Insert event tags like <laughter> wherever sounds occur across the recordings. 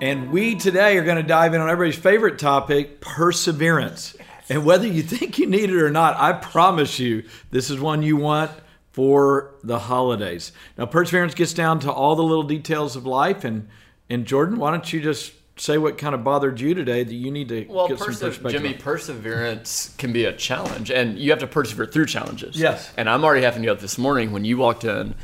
And we today are going to dive in on everybody's favorite topic perseverance. And whether you think you need it or not, I promise you, this is one you want for the holidays. Now, perseverance gets down to all the little details of life. And, and Jordan, why don't you just say what kind of bothered you today that you need to well, get perse- some perspective? Jimmy, perseverance can be a challenge, and you have to persevere through challenges. Yes. And I'm already having to go this morning when you walked in.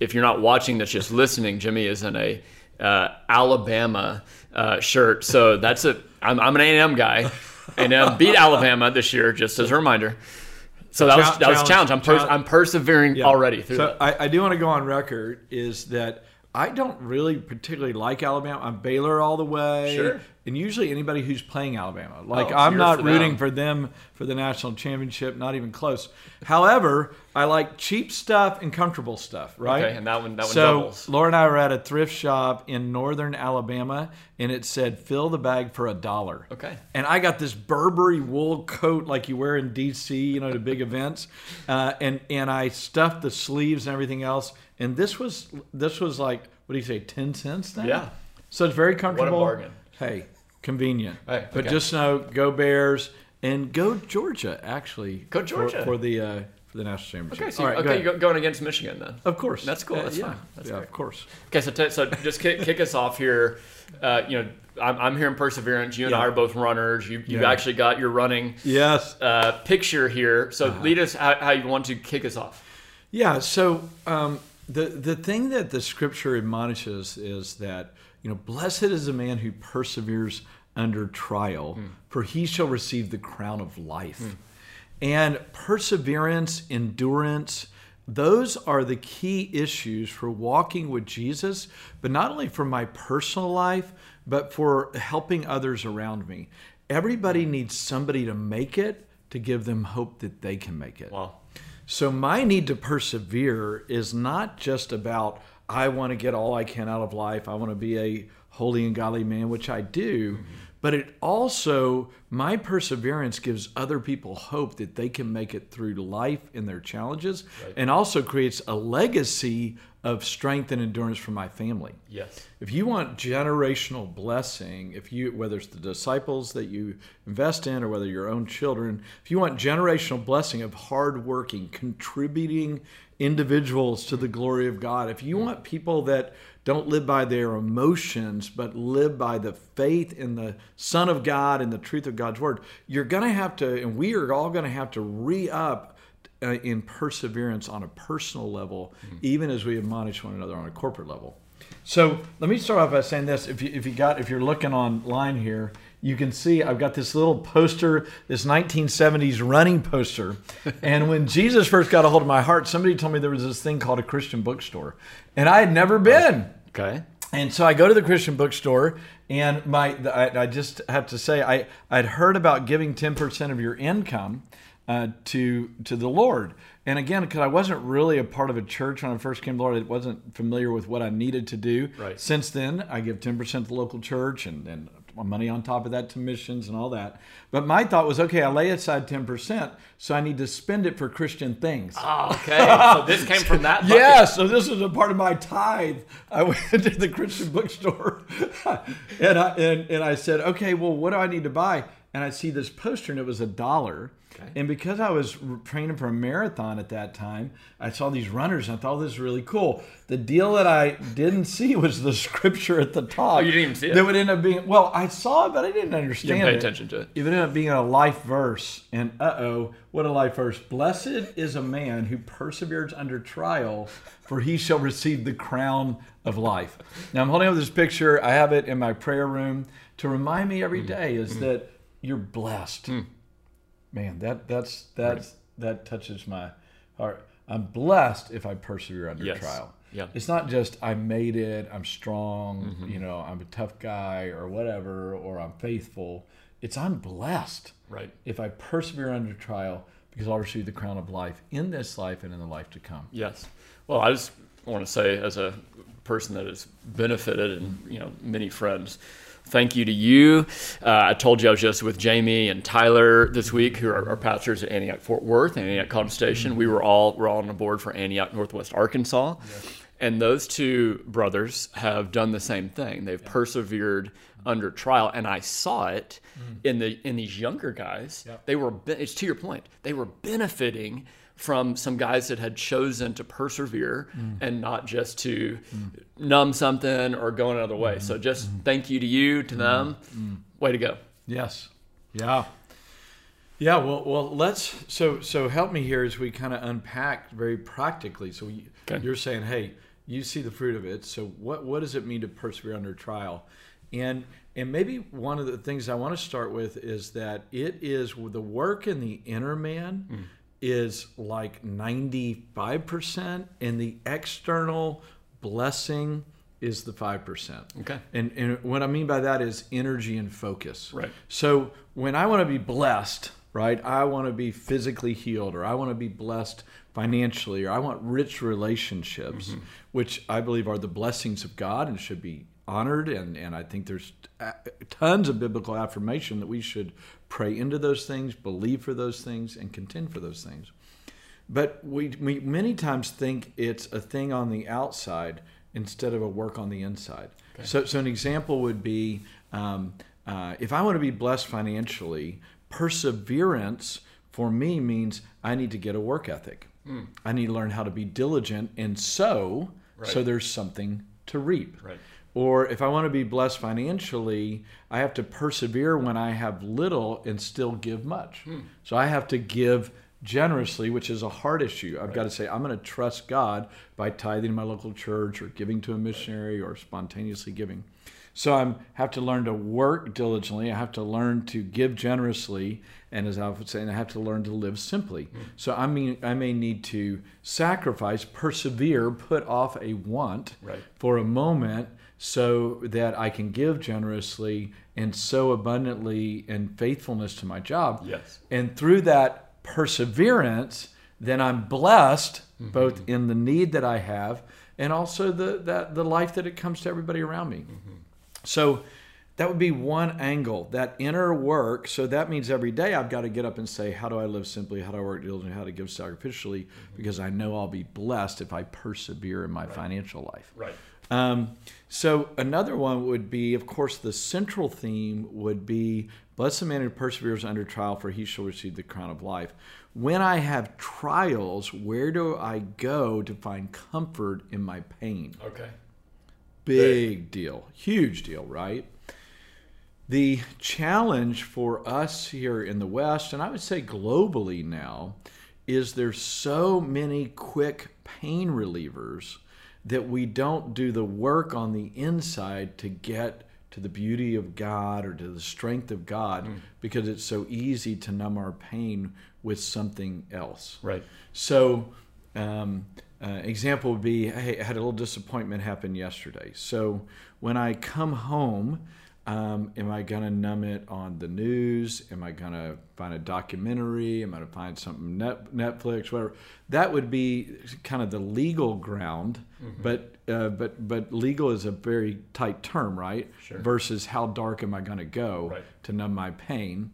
If you're not watching this, just listening, Jimmy is in a uh, Alabama uh, shirt. So that's a. I'm, I'm an A&M guy, and uh, beat Alabama this year, just as a reminder. So that was that was a challenge. I'm pers- I'm persevering Yeah. already through so that. I, I do want to go on record is that I don't really particularly like Alabama. I'm Baylor all the way. Sure. And usually anybody who's playing Alabama. Like Oh, I'm not rooting them. for them for the national championship, not even close. However, I like cheap stuff and comfortable stuff, right? Okay, and that one- that one so doubles. Laura and I were at a thrift shop in northern Alabama and it said fill the bag for a dollar. Okay. And I got this Burberry wool coat like you wear in DC, you know, to big <laughs> events, uh, and and I stuffed the sleeves and everything else. And this was this was like what do you say, ten cents then? Yeah. So it's very comfortable. What a bargain. Hey, convenient. Hey, But okay. just know, go Bears and go Georgia. Actually, Go Georgia. for, the uh, for the national championship. Okay, so All right, okay, ahead. you're going against Michigan then. Of course. That's cool. Uh, That's yeah. fine. That's yeah, great. of course. Okay, so t- so just kick, kick us off here. Uh, you know, I'm, I'm hearing perseverance. You and Yeah. I are both runners. You you Yeah. actually got your running Yes. uh, picture here. So Uh-huh. lead us how, how you want to kick us off. Yeah. So um, the the thing that the scripture admonishes is that you know, blessed is the man who perseveres under trial, hmm. for he shall receive the crown of life. And perseverance, endurance, those are the key issues for walking with Jesus, but not only for my personal life, but for helping others around me. Everybody hmm. needs somebody to make it to give them hope that they can make it. Wow. So my need to persevere is not just about I want to get all I can out of life. I want to be a holy and godly man, which I do. But it also my perseverance gives other people hope that they can make it through life in their challenges and also creates a legacy of strength and endurance for my family. Yes. If you want generational blessing, if you whether it's the disciples that you invest in or whether your own children, if you want generational blessing of hardworking, contributing individuals to the glory of God, if you mm. want people that don't live by their emotions but live by the faith in the Son of God and the truth of God's word, you're going to have to, and we are all going to have to re up uh, in perseverance on a personal level, even as we admonish one another on a corporate level. So let me start off by saying this: if you if you got if you're looking online here, you can see I've got this little poster, this 1970s running poster. <laughs> and when Jesus first got a hold of my heart, somebody told me there was this thing called a Christian bookstore, and I had never been. Okay. And so I go to the Christian bookstore, and my I, I just have to say I I'd heard about giving ten percent of your income uh, to to the Lord. And again, because I wasn't really a part of a church when I first came to the Lord, I wasn't familiar with what I needed to do. Right. Since then, I give ten percent to the local church, and and money on top of that to missions and all that. But my thought was, okay, I lay aside ten percent, so I need to spend it for Christian things. Oh, okay. so this <laughs> came from that. bucket. Yeah, so this was a part of my tithe. I went <laughs> to the Christian bookstore <laughs> and I and, and I said, okay, well, what do I need to buy? And I see this poster and it was a dollar. And because I was training for a marathon at that time, I saw these runners and I thought this is really cool. The deal that I didn't <laughs> see was the scripture at the top. Oh, you didn't even see it? That would end up being well, I saw it, but I didn't understand pay it. attention to it. It ended up being a life verse. And uh oh, what a life verse. Blessed is a man who perseveres under trial, for he shall receive the crown of life. Now I'm holding up this picture. I have it in my prayer room to remind me Mm. every day is that you're blessed. Man, that that's that's that touches my heart. I'm blessed if I persevere under Yes. trial. Yeah. It's not just I made it, I'm strong, mm-hmm. you know, I'm a tough guy or whatever, or I'm faithful. It's I'm blessed Right. if I persevere under trial because I'll receive the crown of life in this life and in the life to come. Yes. Well, I just want to say, as a person that has benefited and you know many friends, thank you to you. Uh, I told you I was just with Jamie and Tyler this week, who are our pastors at Antioch Fort Worth and Antioch College Station. We were all we're all on the board for Antioch Northwest Arkansas. And those two brothers have done the same thing. They've persevered under trial, and I saw it in the in these younger guys. They were. It's to your point. They were benefiting from some guys that had chosen to persevere mm. and not just to mm. numb something or go another way. Mm. So just thank you to you, to them. Way to go. Yes. Yeah. Yeah. Well, well, let's. So, so help me here as we kind of unpack very practically. So, you, Okay. you're saying, hey, you see the fruit of it. So, what what does it mean to persevere under trial? And and maybe one of the things I want to start with is that it is the work in the inner man is like ninety five percent, and the external blessing is the five percent. Okay. And, and what I mean by that is energy and focus. Right. So when I want to be blessed, right, I want to be physically healed, or I want to be blessed financially, or I want rich relationships, mm-hmm. which I believe are the blessings of God and should be honored. And, and I think there's tons of biblical affirmation that we should pray into those things, believe for those things, and contend for those things. But we, we many times think it's a thing on the outside instead of a work on the inside. So, so an example would be um, uh, if I want to be blessed financially, perseverance for me means I need to get a work ethic. I need to learn how to be diligent and sow so Right. there's something to reap. Right. Or if I want to be blessed financially, I have to persevere when I have little and still give much. Hmm. So I have to give generously, which is a hard issue. I've got to say, I'm going to trust God by tithing to my local church or giving to a missionary or spontaneously giving. So I have to learn to work diligently. I have to learn to give generously, and as I would say, I have to learn to live simply. Hmm. So I mean, I may need to sacrifice, persevere, put off a want Right. for a moment, so that I can give generously and so abundantly in faithfulness to my job. Yes. And through that perseverance, then I'm blessed mm-hmm. both in the need that I have and also the that the life that it comes to everybody around me. Mm-hmm. So that would be one angle, that inner work. So that means every day I've got to get up and say, how do I live simply? How do I work diligently? How to give sacrificially? Mm-hmm. Because I know I'll be blessed if I persevere in my financial life. Right. Um, so another one would be, of course, the central theme would be, "Blessed the man who perseveres under trial, for he shall receive the crown of life." When I have trials, where do I go to find comfort in my pain? Okay. Big deal, huge deal, right? The challenge for us here in the West, and I would say globally now, is there's so many quick pain relievers that we don't do the work on the inside to get to the beauty of God or to the strength of God because it's so easy to numb our pain with something else. Right. So, um, uh, example would be, hey, I had a little disappointment happen yesterday. So when I come home, um, am I going to numb it on the news? Am I going to find a documentary? Am I going to find something net, Netflix, whatever? That would be kind of the legal ground, but uh, but but legal is a very tight term, right? Sure. Versus how dark am I going to go Right. to numb my pain?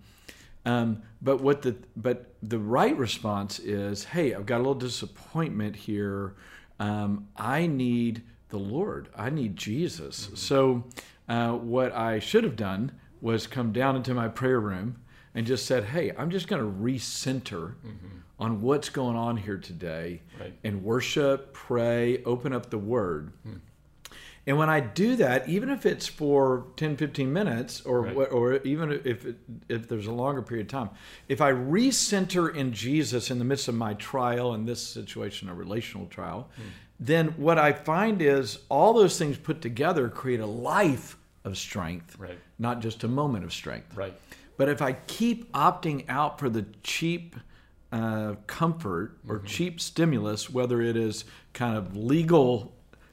Um, but what the but the right response is, hey, I've got a little disappointment here. Um, I need the Lord. I need Jesus. So uh, what I should have done was come down into my prayer room and just said, hey, I'm just going to recenter mm-hmm. on what's going on here today Right. and worship, pray, open up the Word. Hmm. And when I do that, even if it's for 10, 15 minutes, or Right. or even if it, if there's a longer period of time, if I recenter in Jesus in the midst of my trial, in this situation, a relational trial, hmm. then what I find is all those things put together create a life of strength, Right. not just a moment of strength. Right. But if I keep opting out for the cheap uh, comfort or cheap stimulus, whether it is kind of legal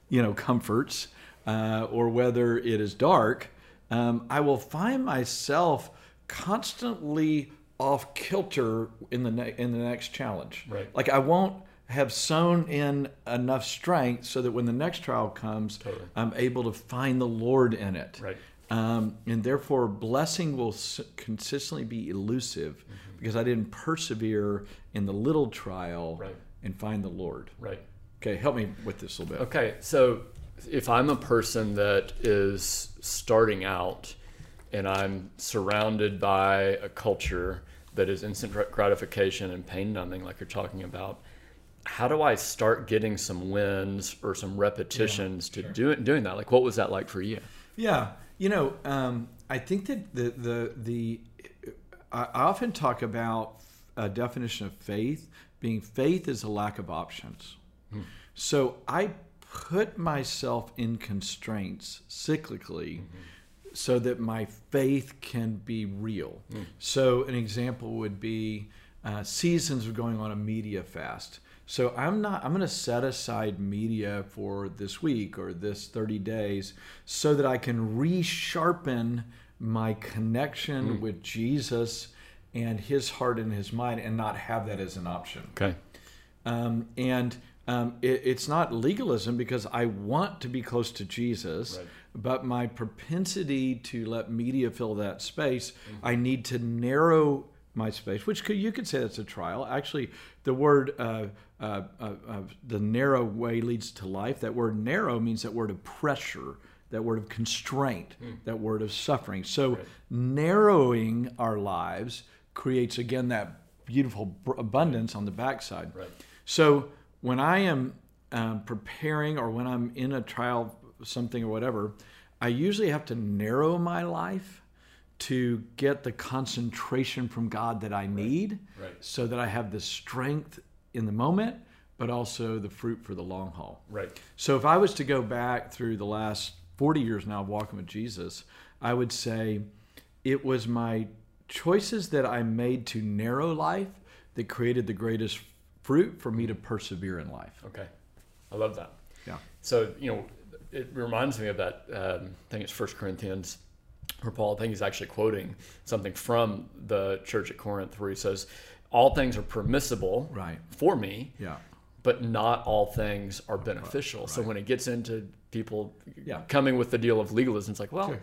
you know, comforts, uh, or whether it is dark, um, I will find myself constantly off kilter in the ne- in the next challenge. Right. Like I won't have sown in enough strength so that when the next trial comes, Totally. I'm able to find the Lord in it. Right. Um, and therefore, blessing will consistently be elusive Mm-hmm. because I didn't persevere in the little trial Right. and find the Lord. Right. Okay, help me with this a little bit. Okay, so if I'm a person that is starting out and I'm surrounded by a culture that is instant gratification and pain numbing, like you're talking about, how do I start getting some wins or some repetitions to do it doing that? Like, what was that like for you? Yeah, you know, um, I think that the the the I often talk about a definition of faith being faith is a lack of options. So I put myself in constraints cyclically so that my faith can be real. So an example would be uh, seasons of going on a media fast. So I'm not. I'm going to set aside media for this week or this 30 days so that I can resharpen my connection with Jesus and His heart and His mind, and not have that as an option. Okay. Um, and um, it, it's not legalism because I want to be close to Jesus, Right. but my propensity to let media fill that space, I need to narrow my space, which could, you could say that's a trial. Actually, the word uh, uh, uh, uh, the narrow way leads to life. That word narrow means that word of pressure, that word of constraint, that word of suffering. So narrowing our lives creates again that beautiful abundance on the backside. Right. So when I am um, preparing or when I'm in a trial, something or whatever, I usually have to narrow my life to get the concentration from God that I need Right. so that I have the strength in the moment, but also the fruit for the long haul. Right. So if I was to go back through the last 40 years now of walking with Jesus, I would say it was my choices that I made to narrow life that created the greatest fruit for me to persevere in life. Okay. I love that. Yeah. So, you know, it reminds me of that, um, I think it's First Corinthians, where Paul, I think he's actually quoting something from the church at Corinth, where he says, All things are permissible Right. for me, Yeah. but not all things are beneficial. So when it gets into people Yeah. coming with the deal of legalism, it's like, well, Sure.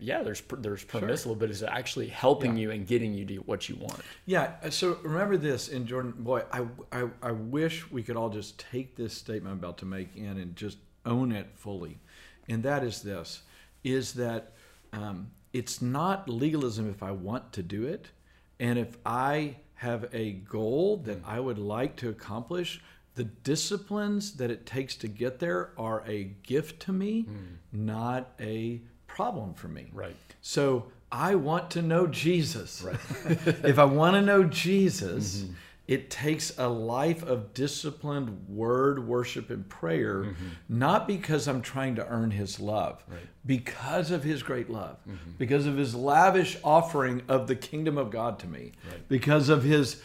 yeah, there's there's permissible, but is it actually helping you and getting you to what you want? Yeah. So remember this, and Jordan, boy, I, I, I wish we could all just take this statement I'm about to make in and just own it fully. And that is this is that um, it's not legalism if I want to do it. And if I have a goal that I would like to accomplish, the disciplines that it takes to get there are a gift to me, hmm. not a problem for me. Right. So I want to know Jesus. Right. <laughs> if I want to know Jesus, mm-hmm. It takes a life of disciplined word, worship, and prayer, mm-hmm. not because I'm trying to earn his love, because of his great love, mm-hmm. because of his lavish offering of the kingdom of God to me, because of his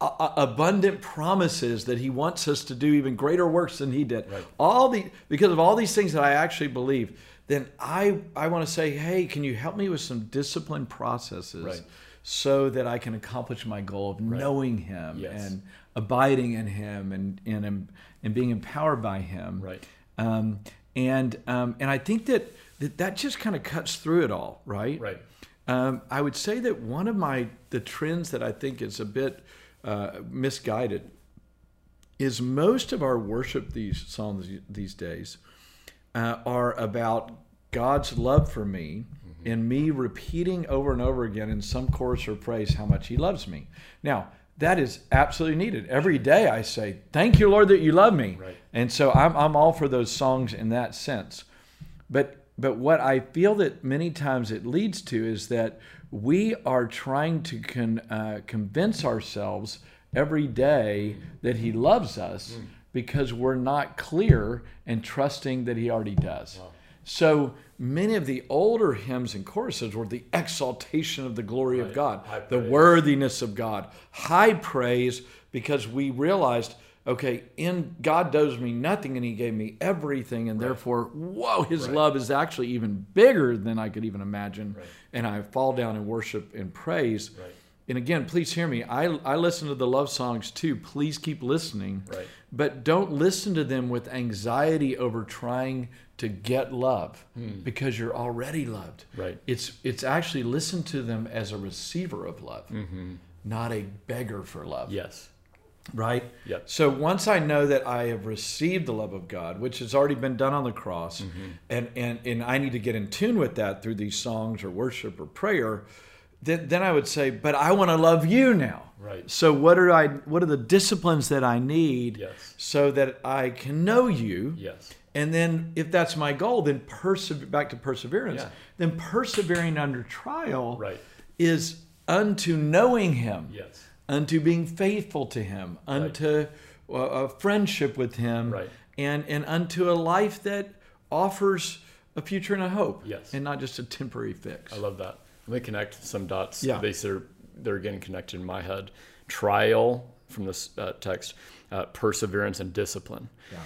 a- a- abundant promises that he wants us to do even greater works than he did. All the because of all these things that I actually believe, then I I want to say, hey, can you help me with some disciplined processes Right. So that I can accomplish my goal of knowing him Yes. and abiding in him and and and being empowered by him. Right. Um, and um, and I think that that, that just kind of cuts through it all, right? Right. Um, I would say that one of my the trends that I think is a bit uh, misguided is most of our worship these songs these days uh, are about God's love for me and me repeating over and over again in some chorus or praise how much He loves me. Now that is absolutely needed. Every day I say, "Thank you, Lord, that you love me," Right. and so I'm I'm all for those songs in that sense. But but what I feel that many times it leads to is that we are trying to con, uh, convince ourselves every day that He loves us because we're not clear and trusting that He already does. So many of the older hymns and choruses were the exaltation of the glory of God, High the praise. worthiness of God, high praise, because we realized okay, in God does me nothing and he gave me everything and therefore, whoa, his love is actually even bigger than I could even imagine. And I fall down and worship and praise. Right. And again, please hear me. I, I listen to the love songs too. Please keep listening. Right. But don't listen to them with anxiety over trying to get love because you're already loved. Right. It's it's actually listen to them as a receiver of love, not a beggar for love Yes. right? Yep. So once I know that I have received the love of God, which has already been done on the cross, Mm-hmm. and, and and I need to get in tune with that through these songs or worship or prayer, then, then I would say, but I want to love you now. Right. So what are I what are the disciplines that I need Yes. so that I can know you? Yes. And then if that's my goal, then persever back to perseverance. Yeah. Then persevering under trial Right. is unto knowing him Yes. unto being faithful to him, unto uh, a friendship with him, Right. and and unto a life that offers a future and a hope, Yes. and not just a temporary fix. I love that. Let me connect some dots. Yeah. They are they're getting connected in my head. Trial from this uh, text, uh, perseverance and discipline. Yeah.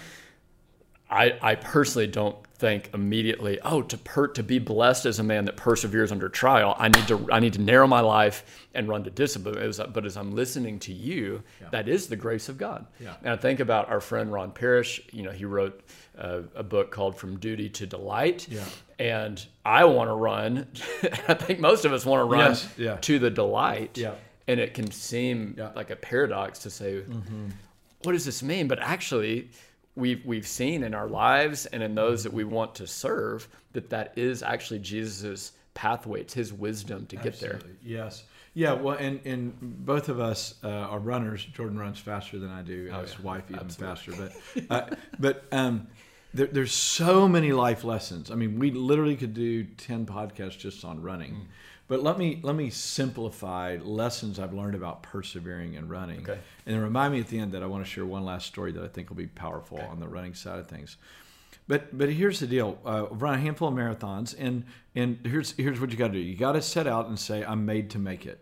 I, I personally don't think immediately, oh, to per, to be blessed as a man that perseveres under trial, I need to I need to narrow my life and run to discipline. Was- but as I'm listening to you, that is the grace of God. Yeah. And I think about our friend Ron Parrish. You know, he wrote uh, a book called From Duty to Delight. Yeah. And I want to run. <laughs> I think most of us want to run Yes, yeah. to the delight. Yeah. And it can seem Yeah. like a paradox to say, what does this mean? But actually, we've we've seen in our lives and in those that we want to serve that that is actually Jesus's pathway. It's His wisdom to get there. Yes. Yeah. Well, and and both of us uh, are runners. Jordan runs faster than I do, and his yeah. wife even Absolutely. faster. But uh, but um, there, there's so many life lessons. I mean, we literally could do ten podcasts just on running. Mm. But let me let me simplify lessons I've learned about persevering and running, Okay. and then remind me at the end that I want to share one last story that I think will be powerful on the running side of things. But but here's the deal: uh, I've run a handful of marathons, and and here's here's what you got to do. You got to set out and say, "I'm made to make it."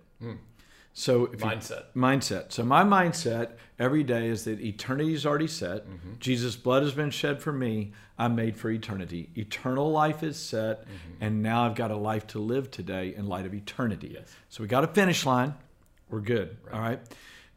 So if you- Mindset. mindset. So my mindset every day is that eternity is already set. Mm-hmm. Jesus' blood has been shed for me. I'm made for eternity. Eternal life is set, and now I've got a life to live today in light of eternity. Mm-hmm. Yes. So we got a finish line. We're good. All right.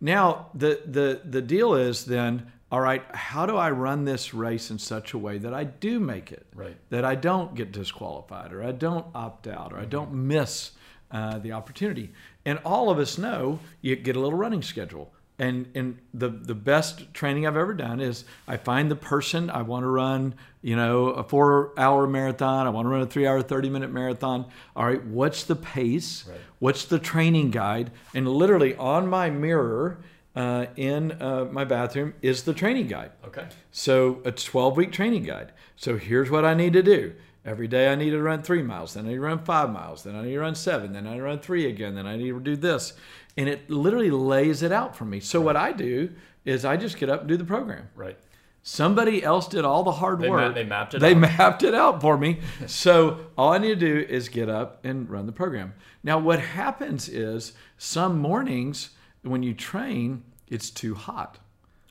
Now the the the deal is then. All right, how do I run this race in such a way that I do make it? Right. That I don't get disqualified or I don't opt out or I don't miss uh, the opportunity. And all of us know you get a little running schedule. And, and the, the best training I've ever done is I find the person I want to run, you know, a four hour marathon. I want to run a three hour, 30 minute marathon. All right, what's the pace? Right. What's the training guide? And literally on my mirror uh, in uh, my bathroom is the training guide. Okay. So a 12 week training guide. So here's what I need to do. Every day I need to run three miles, then I need to run five miles, then I need to run seven, then I need to run three again, then I need to do this. And it literally lays it out for me. So what I do is I just get up and do the program. Right. Somebody else did all the hard They ma- work. they mapped it They out. mapped it out for me. <laughs> so all I need to do is get up and run the program. Now, what happens is some mornings when you train, it's too hot.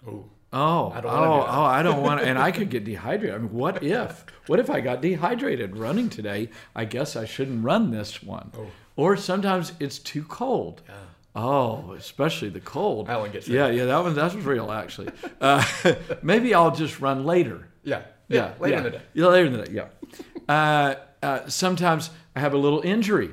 Ooh. Oh, I don't oh, oh, I don't want to. And I <laughs> could get dehydrated. I mean, what if? What if I got dehydrated running today? I guess I shouldn't run this one. Oh. Or sometimes it's too cold. Yeah. Oh, especially the cold. That one gets Yeah, yeah, that one that was real actually. Uh, <laughs> maybe I'll just run later. Yeah. Yeah, Later yeah. in the day. Yeah, later in the day. Yeah. Uh, uh, sometimes I have a little injury.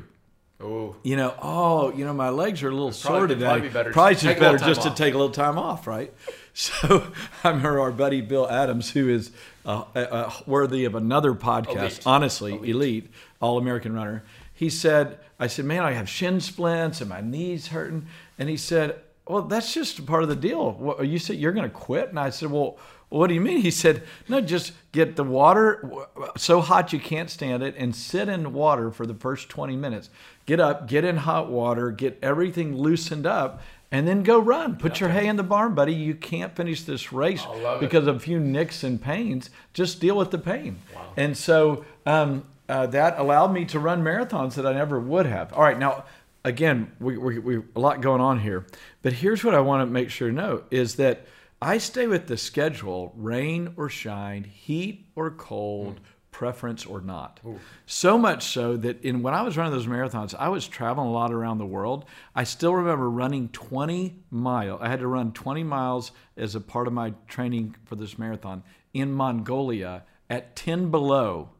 Ooh. You know, oh, you know, my legs are a little sore today. probably be better Probably just better just to take a little time off, right? <laughs> So I remember our buddy Bill Adams, who is uh, uh, uh, worthy of another podcast, Elite. honestly, elite, all American runner. He said, I said, man, I have shin splints and my knees hurting. And he said, well, that's just part of the deal. What, you said you're going to quit? And I said, well, what do you mean? He said, no, just get the water so hot you can't stand it and sit in water for the first 20 minutes. Get up, get in hot water, get everything loosened up, and then go run. Put your hay in the barn, buddy. You can't finish this race I love it. because of a few nicks and pains. Just deal with the pain. And so um, uh, that allowed me to run marathons that I never would have. All right, now again, we we, we a lot going on here, but here's what I want to make sure to know is that I stay with the schedule, rain or shine, heat or cold, preference or not. So much so that in when I was running those marathons, I was traveling a lot around the world. I still remember running 20 miles. I had to run 20 miles as a part of my training for this marathon in Mongolia at 10 below.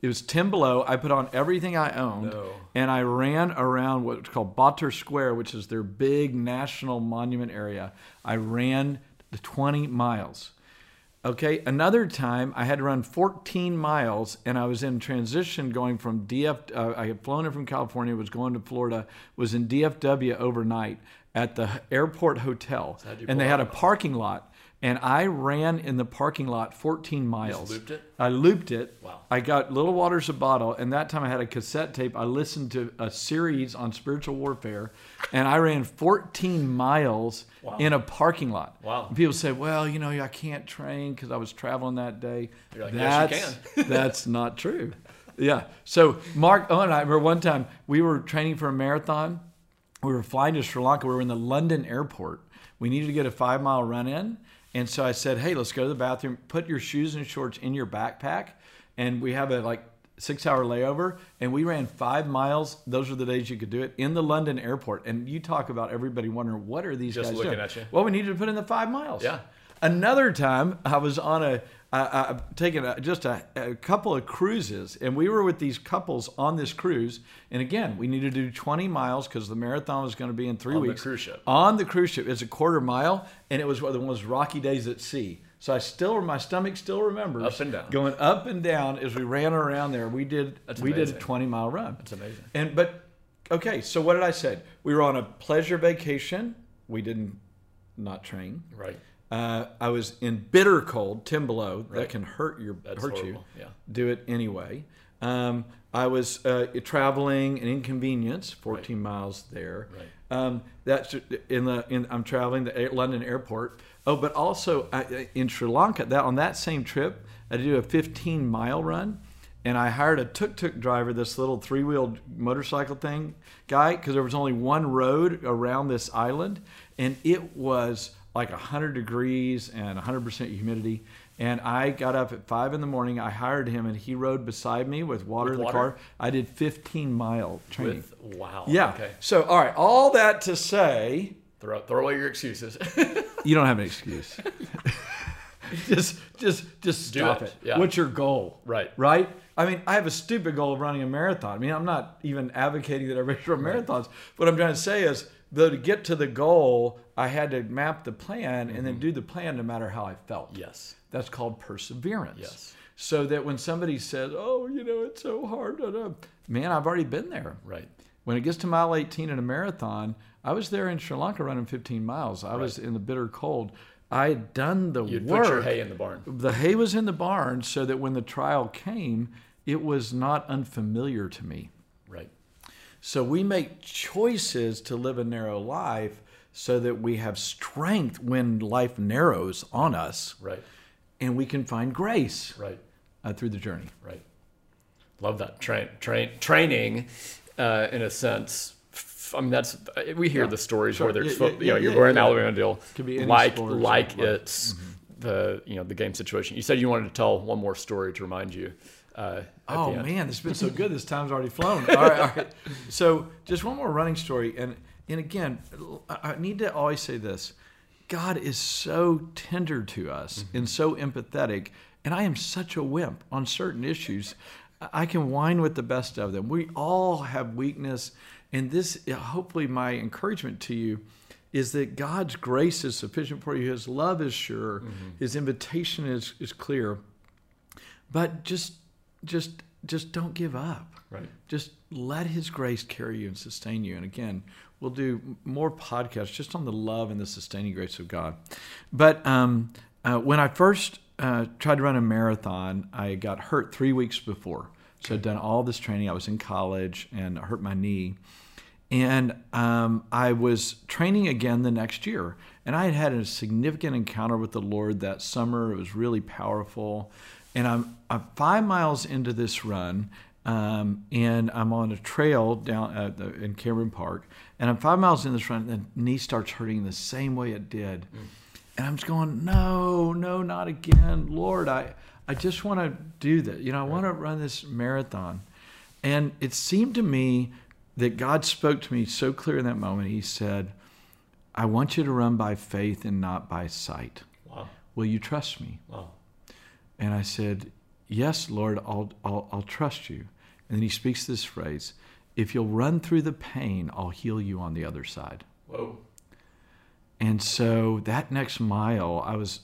It was 10 below. I put on everything I owned No. and I ran around what's called Batur Square, which is their big national monument area. I ran the 20 miles. Okay, another time I had to run 14 miles, and I was in transition going from DF. Uh, I had flown in from California, was going to Florida, was in DFW overnight at the airport hotel, and they had a parking lot, and I ran in the parking lot 14 miles. looped it? I looped it. Wow. I got little waters a bottle, and that time I had a cassette tape. I listened to a series on spiritual warfare, and I ran 14 miles Wow. in a parking lot. Wow. And people say, "Well, you know, I can't train because I was traveling that day." You're like, "Yes, you that's <laughs> that's not true. Yeah. So Mark Owen and I remember one time we were training for a marathon. We were flying to Sri Lanka. We were in the London airport. We needed to get a five mile run in. And so I said, Hey, let's go to the bathroom. Put your shoes and shorts in your backpack. And we have a like six hour layover. And we ran five miles. Those are the days you could do it in the London airport. And you talk about everybody wondering, what are these Just guys looking doing? at you. Well, we needed to put in the five miles. Yeah. Another time, I was on a, I, I've taken a, just a, a couple of cruises, and we were with these couples on this cruise. And again, we needed to do 20 miles because the marathon was going to be in three On the weeks. cruise ship. On the cruise ship, it's a quarter mile, and it was one of those rocky days at sea. So I still, my stomach still remembers Up and down. going up and down as we ran around there. We did, That's we did a 20 mile run. That's amazing. And but okay, so what did I say? We were on a pleasure vacation. We didn't not train. Right. Uh, I was in bitter cold, 10 below. That can hurt your That's hurt horrible, you. yeah. Do it anyway. Um, I was uh, traveling an inconvenience, 14 miles there. Right. Um, that's in the in I'm traveling the London airport. Oh, but also I, in Sri Lanka, that on that same trip, I did a 15 mile run, and I hired a tuk tuk driver, this little three wheeled motorcycle thing guy, because there was only one road around this island, and it was like 100 degrees and 100% humidity. And I got up at five in the morning. I hired him, and he rode beside me with water With in the water? car. I did 15 mile training. With wow. yeah. Okay. So, all right, all that to say, Throw throw away your excuses. <laughs> you don't have an excuse. <laughs> just, just, just Do stop it. it. Yeah. What's your goal? Right. Right. I mean, I have a stupid goal of running a marathon. I mean, I'm not even advocating that everybody should run marathons. What I'm trying to say is, though, to get to the goal, I had to map the plan and then mm-hmm. do the plan no matter how I felt. yes. That's called perseverance. Yes. So that when somebody says, "Oh, you know, it's so hard," da, da," man, I've already been there. Right. When it gets to mile 18 in a marathon, I was there in Sri Lanka running 15 miles. I was in the bitter cold. I had done the work. You'd work. put your hay in the barn. The hay was in the barn so that when the trial came, it was not unfamiliar to me. So we make choices to live a narrow life so that we have strength when life narrows on us Right. and we can find grace Right. uh, through the journey. Right. Love that. Train, train, training, uh, in a sense. f- I mean, that's we hear Yeah. the stories Sure. where there's yeah, fo- yeah, you know, you're wearing yeah. Alabama deal, like like it's the you know the game situation. You said you wanted to tell one more story to remind you. Uh, Oh man, this has been so good. This time's already flown. <laughs> All right, all right. So just one more running story, and and again, I I need to always say this: God is so tender to us and so empathetic, and I am such a wimp on certain issues. I can whine with the best of them. We all have weakness, and this hopefully my encouragement to you is that God's grace is sufficient for you. His love is sure. His invitation is is clear but just just just don't give up Right. just let his grace carry you and sustain you and again we'll do more podcasts just on the love and the sustaining grace of god but um, uh, when i first uh, tried to run a marathon i got hurt three weeks before so i'd done all this training i was in college and I hurt my knee and um, I was training again the next year. And I had had a significant encounter with the Lord that summer. It was really powerful. And I'm, I'm five miles into this run, um, and I'm on a trail down the, in Cameron Park. And I'm five miles in this run, and the knee starts hurting the same way it did. And I'm just going, no, no, not again. Lord, I, I just want to do that. You know, I want to run this marathon. And it seemed to me that God spoke to me so clear in that moment. He said, I want you to run by faith and not by sight. Wow. Will you trust me? Wow. And I said, Yes, Lord, I'll, I'll, I'll trust you. And then he speaks this phrase If you'll run through the pain, I'll heal you on the other side. Whoa. And so that next mile, I was,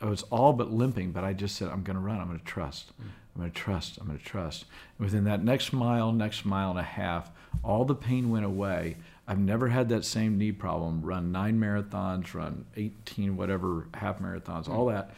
I was all but limping, but I just said, I'm going to run. I'm going to mm. trust. I'm going to trust. I'm going to trust. And within that next mile, next mile and a half, all the pain went away. I've never had that same knee problem. Run nine marathons, run 18 whatever half marathons, all mm. that.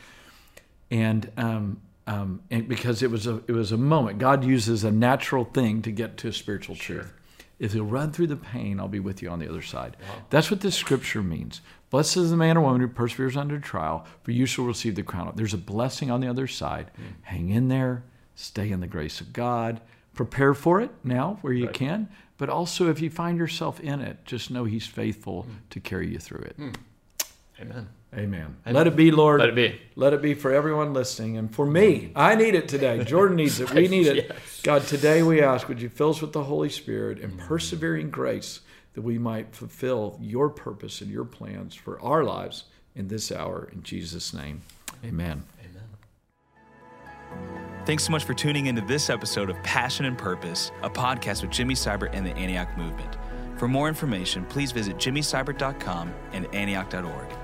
And um, um, and because it was a it was a moment. God uses a natural thing to get to a spiritual truth. If you'll run through the pain, I'll be with you on the other side. That's what this scripture means. Blessed is the man or woman who perseveres under trial, for you shall receive the crown. There's a blessing on the other side. Hang in there, stay in the grace of God, prepare for it now where you Right. can. But also, if you find yourself in it, just know He's faithful to carry you through it. Amen. Amen. Let it be, Lord. Let it be. Let it be for everyone listening. And for me, I need it today. Jordan needs it. We <laughs> need it. Yes. God, today we ask, would you fill us with the Holy Spirit and persevering grace that we might fulfill your purpose and your plans for our lives in this hour. In Jesus' name, amen. amen. Thanks so much for tuning into this episode of Passion and Purpose, a podcast with Jimmy Seibert and the Antioch Movement. For more information, please visit jimmyseibert.com and antioch.org.